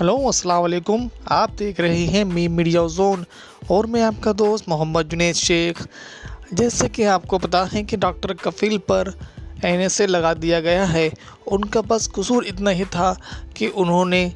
Hello, अस्सलाम वालेकुम। आप देख रहे हैं मी मीडिया जोन और मैं आपका दोस्त मोहम्मद जुनेद शेख। जैसे कि आपको पता है कि डॉक्टर कफिल पर एन लगा दिया गया है। उनका बस कसूर इतना ही था कि उन्होंने